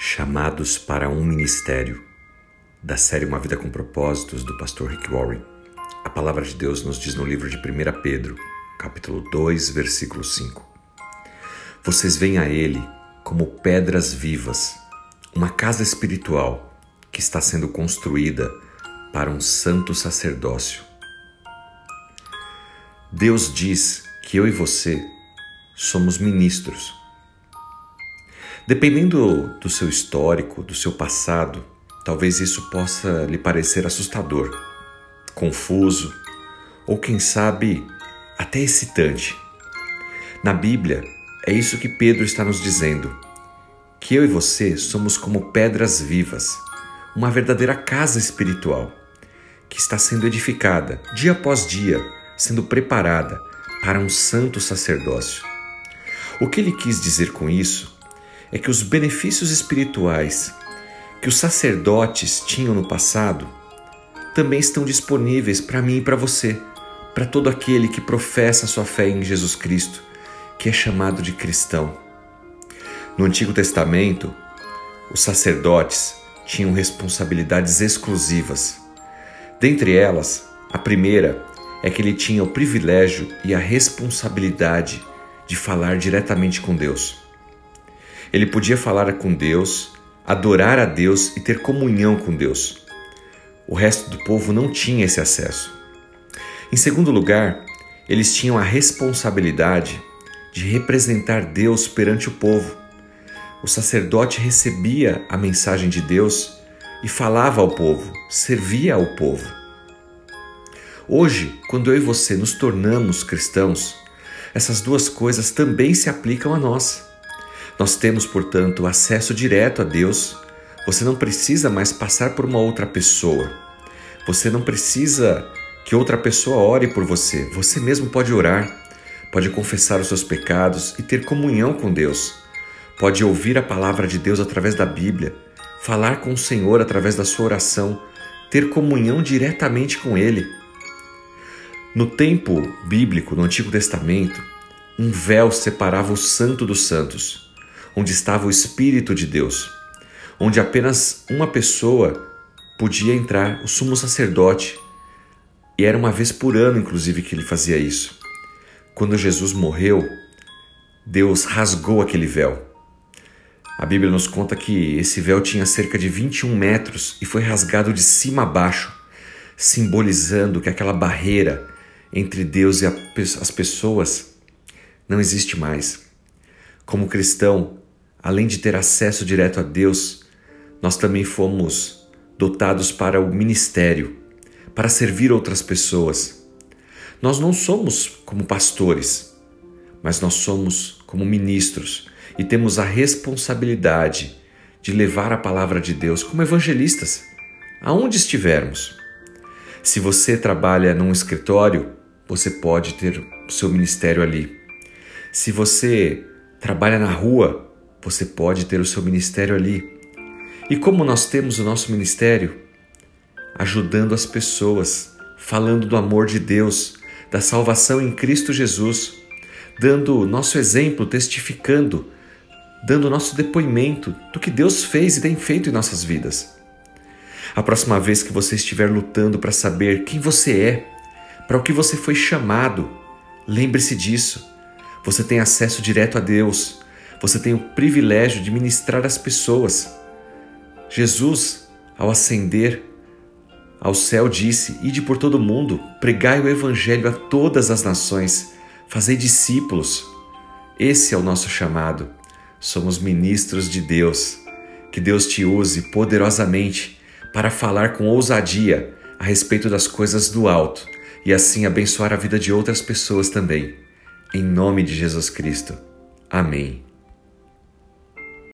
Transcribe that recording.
Chamados para um ministério, da série Uma Vida com Propósitos, do pastor Rick Warren. A palavra de Deus nos diz no livro de 1 Pedro, capítulo 2, versículo 5. Vocês veem a Ele como pedras vivas, uma casa espiritual que está sendo construída para um santo sacerdócio. Deus diz que eu e você somos ministros Dependendo do seu histórico, do seu passado, talvez isso possa lhe parecer assustador, confuso ou, quem sabe, até excitante. Na Bíblia, é isso que Pedro está nos dizendo: que eu e você somos como pedras vivas, uma verdadeira casa espiritual que está sendo edificada dia após dia, sendo preparada para um santo sacerdócio. O que ele quis dizer com isso é que os benefícios espirituais que os sacerdotes tinham no passado também estão disponíveis para mim e para você, para todo aquele que professa sua fé em Jesus Cristo, que é chamado de cristão. No Antigo Testamento, os sacerdotes tinham responsabilidades exclusivas. Dentre elas, a primeira é que ele tinha o privilégio e a responsabilidade de falar diretamente com Deus. Ele podia falar com Deus, adorar a Deus e ter comunhão com Deus. O resto do povo não tinha esse acesso. Em segundo lugar, eles tinham a responsabilidade de representar Deus perante o povo. O sacerdote recebia a mensagem de Deus e falava ao povo, servia ao povo. Hoje, quando eu e você nos tornamos cristãos, essas duas coisas também se aplicam a nós. Nós temos, portanto, acesso direto a Deus. Você não precisa mais passar por uma outra pessoa. Você não precisa que outra pessoa ore por você. Você mesmo pode orar, pode confessar os seus pecados e ter comunhão com Deus. Pode ouvir a palavra de Deus através da Bíblia, falar com o Senhor através da sua oração, ter comunhão diretamente com Ele. No tempo bíblico, no Antigo Testamento, um véu separava o Santo dos Santos onde estava o Espírito de Deus, onde apenas uma pessoa podia entrar, o sumo sacerdote, e era uma vez por ano, inclusive, que ele fazia isso. Quando Jesus morreu, Deus rasgou aquele véu. A Bíblia nos conta que esse véu tinha cerca de 21 metros e foi rasgado de cima a baixo, simbolizando que aquela barreira entre Deus e as pessoas não existe mais. Como cristão, além de ter acesso direto a Deus, nós também fomos dotados para o ministério, para servir outras pessoas. Nós não somos como pastores, mas nós somos como ministros e temos a responsabilidade de levar a palavra de Deus como evangelistas, aonde estivermos. Se você trabalha num escritório, você pode ter o seu ministério ali. Se você trabalha na rua, você pode ter o seu ministério ali. E como nós temos o nosso ministério? Ajudando as pessoas, falando do amor de Deus, da salvação em Cristo Jesus, dando nosso exemplo, testificando, dando nosso depoimento do que Deus fez e tem feito em nossas vidas. A próxima vez que você estiver lutando para saber quem você é, para o que você foi chamado, lembre-se disso. Você tem acesso direto a Deus você tem o privilégio de ministrar às pessoas. Jesus, ao ascender ao céu, disse: Ide por todo o mundo, pregai o Evangelho a todas as nações, fazei discípulos. Esse é o nosso chamado. Somos ministros de Deus. Que Deus te use poderosamente para falar com ousadia a respeito das coisas do alto e assim abençoar a vida de outras pessoas também. Em nome de Jesus Cristo. Amém.